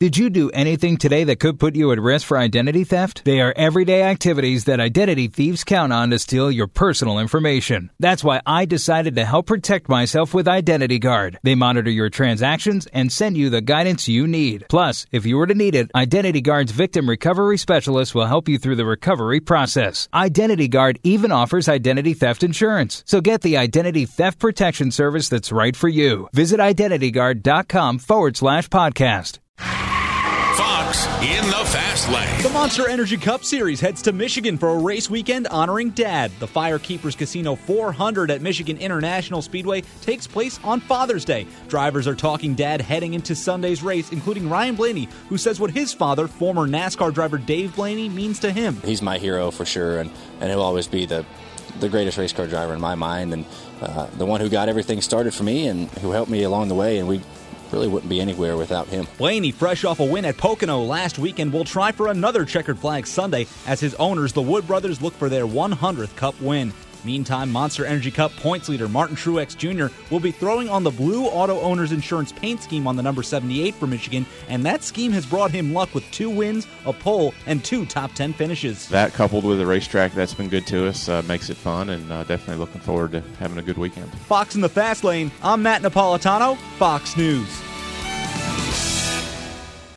Did you do anything today that could put you at risk for identity theft? They are everyday activities that identity thieves count on to steal your personal information. That's why I decided to help protect myself with Identity Guard. They monitor your transactions and send you the guidance you need. Plus, if you were to need it, Identity Guard's victim recovery specialist will help you through the recovery process. Identity Guard even offers identity theft insurance. So get the identity theft protection service that's right for you. Visit identityguard.com forward slash podcast. Fox in the fast lane. The Monster Energy Cup Series heads to Michigan for a race weekend honoring Dad. The Firekeepers Casino 400 at Michigan International Speedway takes place on Father's Day. Drivers are talking Dad heading into Sunday's race, including Ryan Blaney, who says what his father, former NASCAR driver Dave Blaney, means to him. He's my hero for sure, and, and he'll always be the the greatest race car driver in my mind, and uh, the one who got everything started for me and who helped me along the way. And we really wouldn't be anywhere without him. Blaney, fresh off a win at Pocono last weekend, will try for another checkered flag Sunday as his owners, the Wood brothers, look for their 100th Cup win. Meantime, Monster Energy Cup points leader Martin Truex Jr. will be throwing on the Blue Auto Owners Insurance paint scheme on the number 78 for Michigan, and that scheme has brought him luck with two wins, a pole, and two top 10 finishes. That coupled with a racetrack that's been good to us uh, makes it fun, and uh, definitely looking forward to having a good weekend. Fox in the Fast Lane, I'm Matt Napolitano, Fox News.